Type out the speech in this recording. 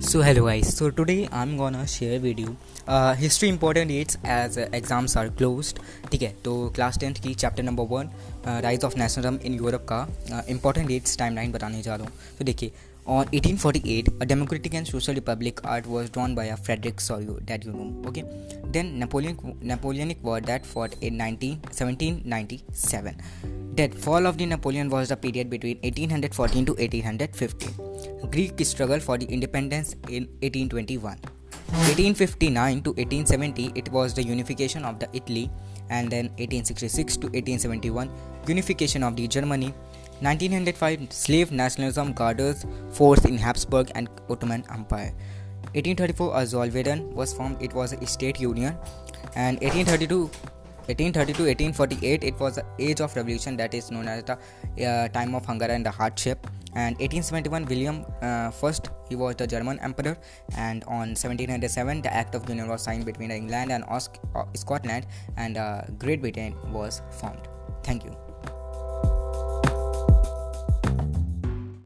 So hello guys so today I am gonna share video history important dates as exams are closed ठीक है? तो class tenth की chapter number one rise of nationalism in Europe का important dates time line बताने जा रहा हूँ। तो देखिए on 1848 a democratic and social republic art was drawn by a Frederic Sorrieu date you know okay then Napoleon Napoleonic war date for in nineteen seventeen ninety seven date fall of the Napoleon was the period between eighteen hundred fourteen to eighteen hundred fifteen greek struggle for the independence in 1821 1859 to 1870 it was the unification of the italy and then 1866 to 1871 unification of the germany 1905 slave nationalism gathers force in Habsburg and Ottoman Empire. 1834 a Zollverein was formed. It was a state union, and 1832. 1832 1848 it was the age of revolution that is known as the uh, time of hunger and the hardship and 1871 william uh, first he was the german emperor. And on 1797 the act of union was signed between england and uh, scotland. And uh, great britain was formed. Thank you